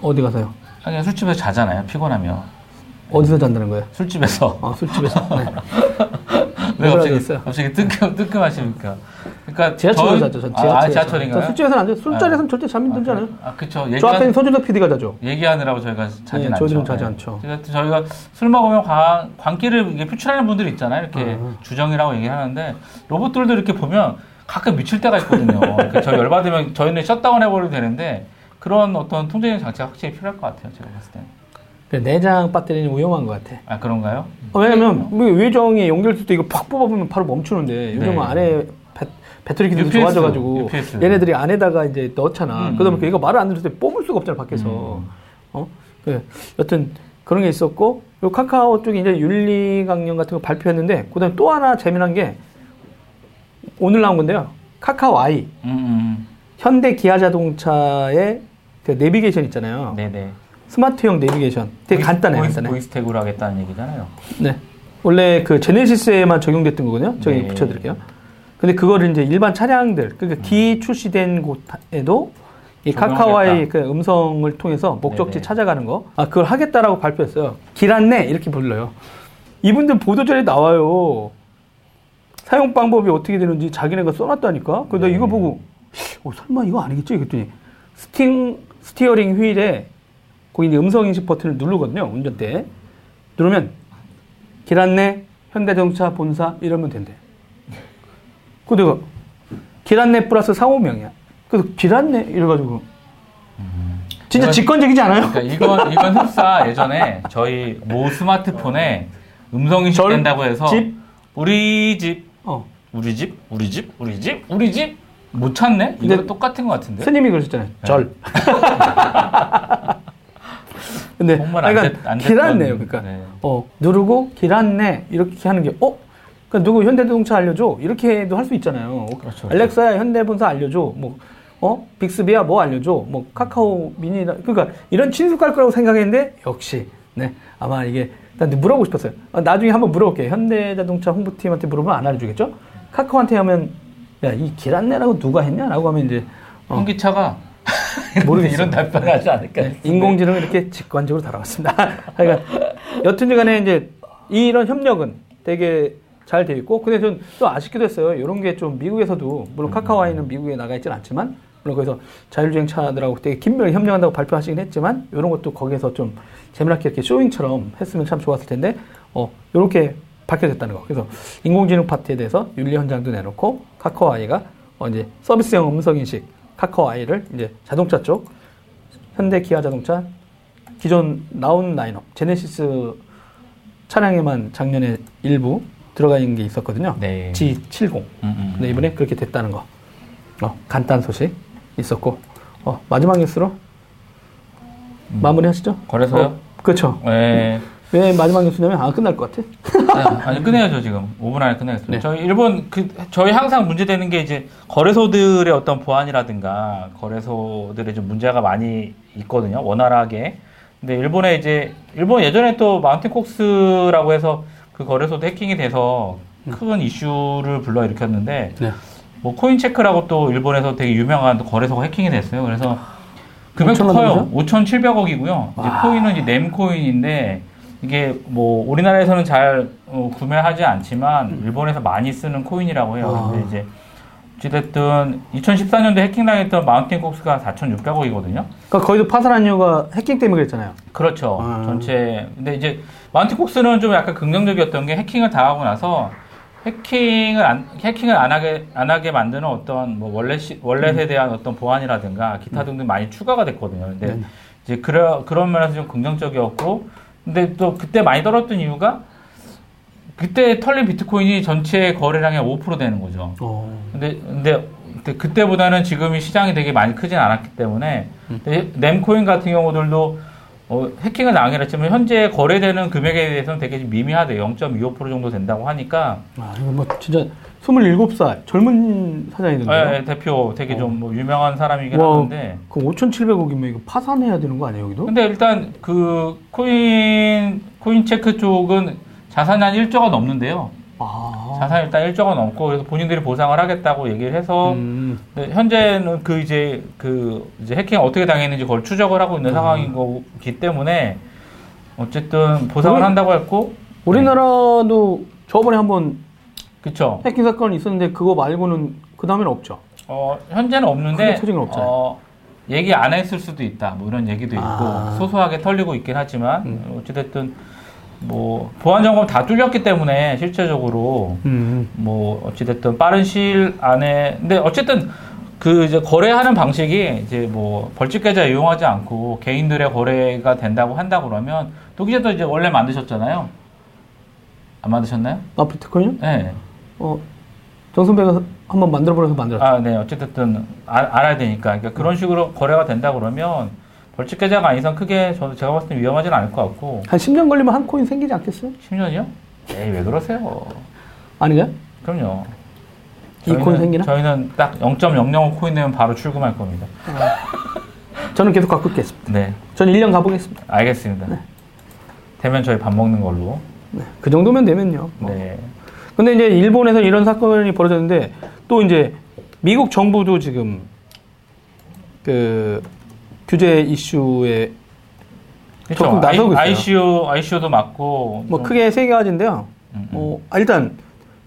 어디 가서요? 그냥 술집에서 자잖아요. 피곤하면 어디서 잔다는 거예요? 술집에서 아, 술집에서. 네. 왜 갑자기 그랬어요? 갑자기 뜨끔 뜨끔하십니까? 그러니까 지하철에서 자죠. 전 아, 지하철. 아, 지하철인가요? 술집에서는 안 자요. 술자리에서는 절대 잠이 들지 않아요. 아, 그쵸. 저 앞에 서준석 PD가 자죠. 얘기하느라고 저희가 자진 네, 않죠. 저희들은 자지 않죠. 그래서 저희가 술 먹으면 관, 관계를 이게 표출하는 분들이 있잖아요. 이렇게 아. 주정이라고 얘기하는데 로봇들도 이렇게 보면 가끔 미칠 때가 있거든요. 그러니까 저희 열받으면 저희는 셧다운 해버려도 되는데 그런 어떤 통제적 장치가 확실히 필요할 것 같아요. 제가 봤을 때. 그 내장 배터리는 위험한 것 같아. 아 그런가요? 어, 왜냐면 뭐 외정이 연결될 때 이거 팍 뽑아보면 바로 멈추는데 요즘은 네. 안에 배, 배터리 기능이 UPS, 좋아져가지고 UPS. 얘네들이 안에다가 이제 넣잖아. 음. 그러다 보니까 이거 말을 안 들을 때 뽑을 수가 없잖아 밖에서. 음. 어? 그래. 여튼 그런 게 있었고 요 카카오 쪽이 이제 윤리 강령 같은 거 발표했는데 그다음에 또 하나 재미난 게 오늘 나온 건데요. 카카오 아이 음, 음. 현대 기아 자동차의 그 내비게이션 있잖아요. 네네. 스마트형 내비게이션. 되게 voice- 간단해요. voice, 간단해. voice tag로 하겠다는 얘기잖아요. 네. 원래 그 제네시스에만 적용됐던 거거든요. 저기 네. 붙여드릴게요. 근데 그거를 이제 일반 차량들, 그러니까 기 출시된 곳에도 이. 카카오의 그 음성을 통해서 목적지 네네. 찾아가는 거, 아, 그걸 하겠다라고 발표했어요. 길 안내 이렇게 불러요. 이분들 보도자료에 나와요. 사용 방법이 어떻게 되는지 자기네가 써놨다니까. 그래서 네. 이거 보고, 어, 설마 이거 아니겠지? 그랬더니 스팅, steering wheel에 거기 이제 음성 인식 버튼을 누르거든요. 운전대. 누르면 길 안내 현대자동차 본사 이러면 된대. 그 내가 길 안내 플러스 상호명이야. 그래서 길 안내 이래가지고 진짜 이건- 직관적이지 않아요? 그러니까 이건 이건 흡사 예전에 저희 모 스마트폰에 음성 인식 절, 된다고 해서 집? 우리 집 어. 우리 집 우리 집 우리 집 우리 집 못 찾네? 이거 똑같은 것 같은데. 스님이 그러셨잖아요. 네. 절. 근데 정말 안 그러니까 됐- 안길 됐던- 안내요. 그러니까 네. 어 누르고 길 안내 이렇게 하는 게 어? 그러니까 누구 현대자동차 알려줘 이렇게도 할 수 있잖아요. 그렇죠. 알렉사야 현대본사 알려줘. 뭐 어? 빅스비야 뭐 알려줘. 뭐 카카오 미니 그러니까 이런 친숙할 거라고 생각했는데 역시 네 아마 이게 난 물어보고 싶었어요. 어, 나중에 한번 물어볼게요. 현대자동차 홍보팀한테 물어보면 안 알려주겠죠? 카카오한테 하면 야 이 길 안내라고 누가 했냐라고 하면 이제 어, 현기차가 모르겠어요. 이런 답변을 하지 않을까. 네, 인공지능은 이렇게 직관적으로 다뤄왔습니다. 그러니까 여튼지 간에 이제 이런 협력은 되게 잘 돼 있고 근데 전좀 아쉽기도 했어요. 이런 게 좀 미국에서도 물론 카카오아이는 미국에 나가 있지는 않지만 물론 거기서 자율주행 차들하고 되게 긴밀하게 협력한다고 발표하시긴 했지만 이런 것도 거기에서 좀 재미나게 이렇게 쇼잉처럼 했으면 참 좋았을 텐데 어 이렇게 밝혀졌다는 거. 그래서 인공지능 파트에 대해서 윤리 현장도 내놓고 카카오아이가 어 이제 서비스형 음성 인식 카카오아이를 이제 자동차 쪽 현대 기아 자동차 기존 나온 라인업 제네시스 차량에만 작년에 일부 들어가 있는 게 있었거든요. 네. G70. 음, 음. 근데 이번에 그렇게 됐다는 거. 어, 간단 소식 있었고 어, 마지막 뉴스로 마무리 하시죠. 거래소요? 어, 그렇죠. 네. 왜 마지막 뉴스냐면 안 끝날 것 같아. 아니 끝내야죠 지금 5분 안에 끝내겠습니다. 네. 저희 일본 그 저희 항상 문제되는 게 이제 거래소들의 어떤 보안이라든가 거래소들의 좀 문제가 많이 있거든요. 원활하게. 근데 일본에 이제 일본 예전에 또 마운틴 콕스라고 해서 그 거래소도 해킹이 돼서 큰 이슈를 불러일으켰는데 네. 뭐 코인 체크라고 또 일본에서 되게 유명한 또 거래소가 해킹이 됐어요. 그래서 금액도 5,000원 커요. 5,700억이고요. 이제 와. 코인은 이제 넴 코인인데 이게 뭐 우리나라에서는 잘 어, 구매하지 않지만 일본에서 많이 쓰는 코인이라고 해요. 아. 근데 이제 어찌됐든 2014년도에 해킹당했던 마운틴 콕스가 4,600억이거든요. 그러니까 거기도 파산한 이유가 해킹 때문에 그랬잖아요. 그렇죠. 아. 전체. 근데 이제 마운틴 콕스는 좀 약간 긍정적이었던 게 해킹을 당하고 나서 해킹을 안, 해킹을 안 하게, 안 하게 만드는 어떤 뭐 원래 시, 원래에 대한 어떤 보안이라든가 기타 등등 많이 추가가 됐거든요. 근데 네. 이제 그런, 그런 면에서 좀 긍정적이었고 근데 또 그때 많이 떨었던 이유가 그때 털린 비트코인이 전체 거래량의 5% 되는 거죠. 어. 근데, 근데, 그때보다는 지금이 시장이 되게 많이 크진 않았기 때문에 근데 램코인 같은 경우들도 어, 해킹은 당하긴 했지만 현재 거래되는 금액에 대해서는 되게 좀 미미하대요. 0.25% 정도 된다고 하니까 아, 이거 뭐 진짜 27살 젊은 사장이던데요. 예, 예, 대표 되게 어. 좀뭐 유명한 사람이긴 와, 한데. 그 5,700억이면 이거 파산해야 되는 거 아니에요, 여기도? 근데 일단 그 코인 코인 체크 쪽은 자산이 한 1조가 넘는데요. 아. 자산이 일단 1조가 넘고 그래서 본인들이 보상을 하겠다고 얘기를 해서 음. 네, 현재는 그 이제 그 이제 해킹 어떻게 당했는지 그걸 추적을 하고 있는 음. 상황인 거기 때문에 어쨌든 보상을 우리- 한다고 했고 우리나라도 저번에 한번 그쵸 해킹 사건이 있었는데 그거 말고는 그 다음에는 없죠. 어, 현재는 없는데. 어, 얘기 안 했을 수도 있다 뭐 이런 얘기도 있고 아. 소소하게 털리고 있긴 하지만 음. 어찌됐든 뭐 보안 점검 다 뚫렸기 때문에 실제적으로 음. 뭐 어찌됐든 빠른 시일 안에 근데 어쨌든 그 이제 거래하는 방식이 이제 뭐 벌집 계좌 이용하지 않고 개인들의 거래가 된다고 한다 그러면 독기자도 이제 원래 만드셨잖아요. 안 만드셨나요? 아, 비트코인요? 네. 어, 정 선배가 한번 만들어보려서 만들었죠. 아, 네. 어쨌든 아- 알아야 되니까. 그러니까 그런 식으로 거래가 된다 그러면 벌집 계좌가 아닌 이상 크게 저도 제가 봤을 때 위험하진 않을 것 같고 한 10년 걸리면 한 코인 생기지 않겠어요? 10년이요? 에이 왜 그러세요? 아닌가요? 그럼요. 이 코인 생기나? 저희는 딱 0.005 코인 내면 바로 출금할 겁니다. 저는 계속 갖고 있겠습니다. 네, 저는 1년 가보겠습니다. 알겠습니다. 되면 저희 밥 먹는 걸로. 네. 그 정도면 되면요. 뭐. 네. 근데 이제 일본에서 이런 사건이 벌어졌는데 또 이제 미국 정부도 지금 그 규제 이슈에 그렇죠. 적극 나서고 있어요. ICO, ICO도 맞고. 뭐 좀- 크게 세 가지인데요. 음, 음. 뭐 아, 일단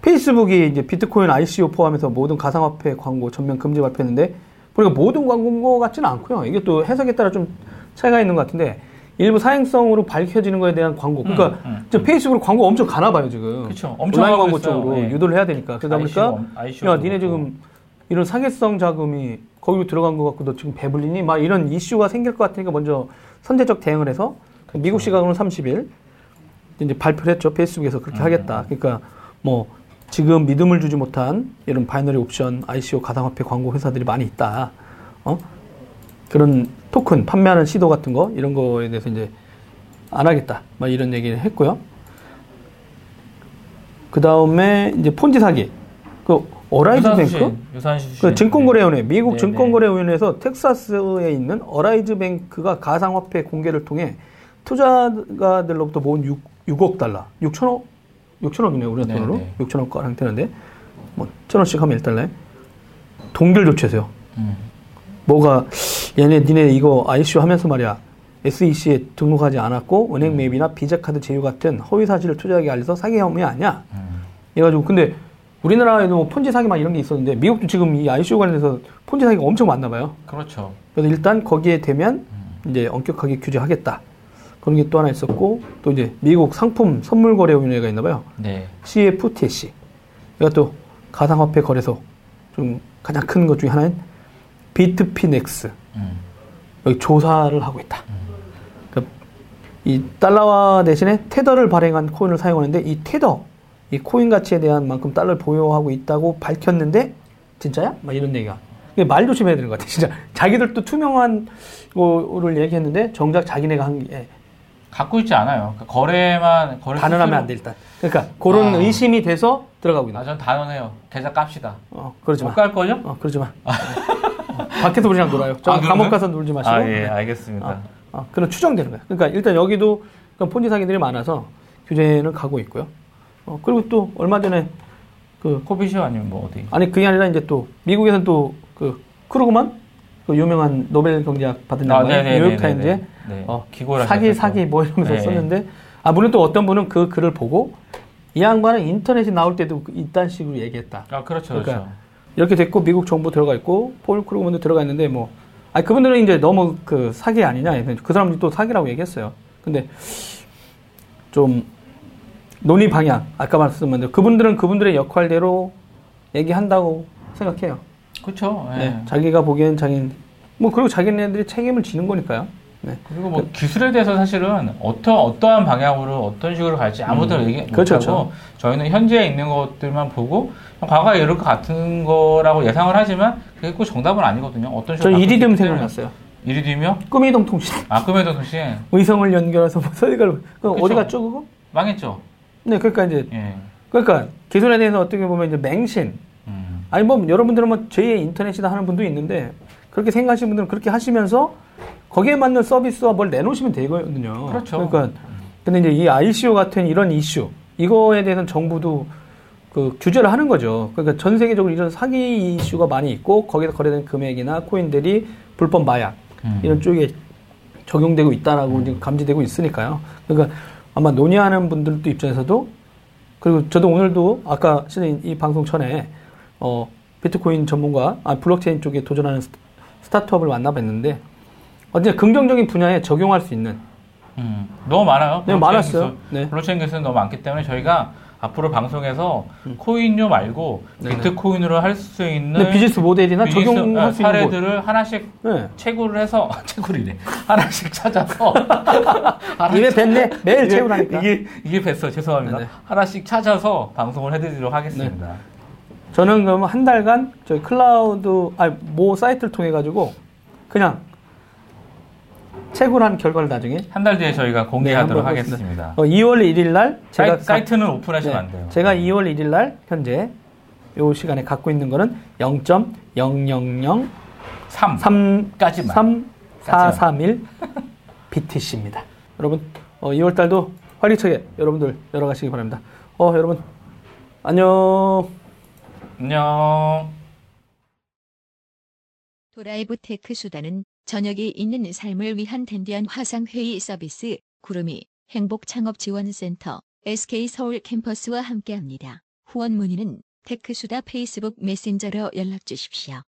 페이스북이 이제 비트코인 ICO 포함해서 모든 가상화폐 광고 전면 금지 발표했는데 보니까 모든 광고인 것 같지는 않고요. 이게 또 해석에 따라 좀 차이가 있는 것 같은데 일부 사행성으로 밝혀지는 거에 대한 광고. 그러니까 음, 음, 이제 페이스북으로 광고 엄청 가나 봐요 지금. 그쵸. 엄청 온라인 광고 있어요. 쪽으로 예. 유도를 해야 되니까. 그러다 보니까 ICO, 야도 니네. 지금 이런 사기성 자금이 거기로 들어간 것 같고 너 지금 배불리니? 막 이런 이슈가 생길 것 같으니까 먼저 선제적 대응을 해서 미국 시각으로는 30일 이제 발표를 했죠. 페이스북에서 그렇게 음. 하겠다. 그러니까 뭐 지금 믿음을 주지 못한 이런 binary option, ICO 가상화폐 광고 회사들이 많이 있다. 어? 그런 토큰 판매하는 시도 같은 거 이런 거에 대해서 이제 안 하겠다. 막 이런 얘기를 했고요. 그 다음에 이제 폰지 사기. 그 어라이즈 유사수신, 뱅크? 유사수신. 그 증권거래위원회, 미국 네, 증권거래위원회에서 텍사스에 있는 어라이즈 뱅크가 가상화폐 공개를 통해 투자가들로부터 모은 6, 6억 달러, 6천억, 6천억이네요, 우리 네, 돈으로. 네. 6천억 가량 되는데, 뭐, 천원씩 하면 1달러에. 동결 조치해서요. 음. 뭐가, 얘네, 니네 이거 ICO 하면서 말이야. SEC에 등록하지 않았고, 은행 맵이나 비자 카드 제휴 같은 허위 사실을 투자하게 알려서 사기 혐의 아니야. 음. 이래가지고 근데 우리나라에도 뭐 폰지 사기 막 이런 게 있었는데 미국도 지금 이 ICO 관련해서 폰지 사기가 엄청 많나 봐요. 그렇죠. 그래서 일단 거기에 되면 이제 엄격하게 규제하겠다. 그런 게 또 하나 있었고 또 이제 미국 상품 선물 거래 위원회가 있나 봐요. 네. CFTC. 이가 또 가상화폐 거래소 좀 가장 큰 것 중에 하나인 비트피넥스. 음. 여기 조사를 하고 있다. 그러니까 이 달러화 대신에 테더를 발행한 코인을 사용하는데 이 테더, 이 코인 가치에 대한 만큼 달러를 보유하고 있다고 밝혔는데 진짜야? 막 이런 얘기가. 말 조심해야 되는 것 같아. 진짜 자기들도 투명한 거를 얘기했는데 정작 자기네가 한 게 갖고 있지 않아요. 그러니까 거래만 거래 단언하면 안돼 일단. 그러니까 그런 아. 의심이 돼서 들어가고 있는. 아, 전 단언해요. 계좌 깝시다. 어, 그러지 마. 못 갈 거죠? 어, 그러지 마. 어, 밖에서 우리랑 놀아요. 저 아, 감옥? 가서 놀지 마시고. 아, 예, 네. 알겠습니다. 아, 아, 그런 추정되는 거야. 그러니까 일단 여기도 그런 폰지 사기들이 많아서 규제는 가고 있고요. 어, 그리고 또 얼마 전에 그 코비쇼 아니면 뭐 어디? 아니 그게 아니라 이제 또 미국에서는 또그 크루그만 그 유명한 노벨 경제학 받은 아, 양반이 네네네네네. 뉴욕 타임즈에 네. 어, 기고를 사기. 사기 뭐 이러면서 네. 썼는데 아 물론 또 어떤 분은 그 글을 보고 이 양반은 인터넷에 나올 때도 그 이딴 식으로 얘기했다. 아, 그렇죠. 그러니까 그렇죠. 이렇게 됐고 미국 정부 들어가 있고 폴 크루그만도 들어가 있는데 뭐 아니 그분들은 이제 너무 그 사기 아니냐 그 사람들이 또 사기라고 얘기했어요. 근데 좀 논의 방향 아까 말씀드린 대로 그분들은 그분들의 역할대로 얘기한다고 생각해요. 그렇죠. 예. 네, 자기가 보기엔 자기 뭐 그리고 자기네들이 책임을 지는 거니까요. 네. 그리고 뭐 기술에 대해서 사실은 어떠 어떠한 방향으로 어떤 식으로 갈지 아무도 음. 얘기 그렇죠, 못하고 저희는 현재에 있는 것들만 보고 과거에 이럴 것 같은 거라고 예상을 하지만 그게 꼭 정답은 아니거든요. 어떤 식으로 저 때문에. 생각났어요. 이리듐이요? 꿈이동 통신 아 꿈에도 통신 의성을 연결해서 뭐 그 그쵸. 어디 갔죠 그거? 망했죠. 네, 그러니까 이제 예. 그러니까 기술에 대해서 어떻게 보면 이제 맹신 음. 아니 뭐 여러분들은 뭐 제2의 인터넷이다 하는 분도 있는데 그렇게 생각하시는 분들은 그렇게 하시면서 거기에 맞는 서비스와 뭘 내놓으시면 되거든요. 그렇죠. 그러니까 근데 이제 이 ICO 같은 이런 이슈 이거에 대해서는 정부도 그 규제를 하는 거죠. 그러니까 전 세계적으로 이런 사기 이슈가 많이 있고 거기서 거래된 금액이나 코인들이 불법 마약 음. 이런 쪽에 적용되고 있다라고 지금 감지되고 있으니까요. 그러니까 아마 논의하는 분들도 입장에서도 그리고 저도 오늘도 아까 시즌 이 방송 전에 어 비트코인 전문가 아 블록체인 쪽에 도전하는 스- 스타트업을 만나뵀는데 어제 긍정적인 분야에 적용할 수 있는 음, 너무 많아요. 네, 블록체인 많았어요. 네. 블록체인 기술이 너무 많기 때문에 저희가 앞으로 방송에서 코인료 말고 음. 네네. 비트코인으로 할 수 있는 비즈니스 모델이나 비즈니스, 적용할 아, 수 있는 곳. 사례들을 하나씩 네. 채굴을 해서 채굴이래 하나씩 찾아서 입에 뱉네 매일 이게- 채우라니까. 이게 이게 뵀어 죄송합니다 네네. 하나씩 찾아서 방송을 해드리도록 하겠습니다 저는 그럼 한 달간 저희 클라우드 아니 모 사이트를 통해 가지고 그냥 채굴한 결과를 나중에 한 달 뒤에 저희가 공개하도록 한번 하겠습니다. 어, 2월 1일 날 제가 사이, 사이 트는 오픈하시면 네, 안 돼요. 제가 2월 1일 날 현재 요 시간에 갖고 있는 거는 0.0003 3 까지만. 3431 BTC입니다. 여러분, 어, 2월 달도 활기차게 여러분들 열어가시기 바랍니다. 어, 여러분, 안녕. 안녕. 도라이브 테크 수다는 저녁이 있는 삶을 위한 댄디한 화상 회의 서비스 구루미 행복 창업 지원센터 SK 서울 캠퍼스와 함께합니다. 후원 문의는 테크 수다 페이스북 메신저로 연락 주십시오.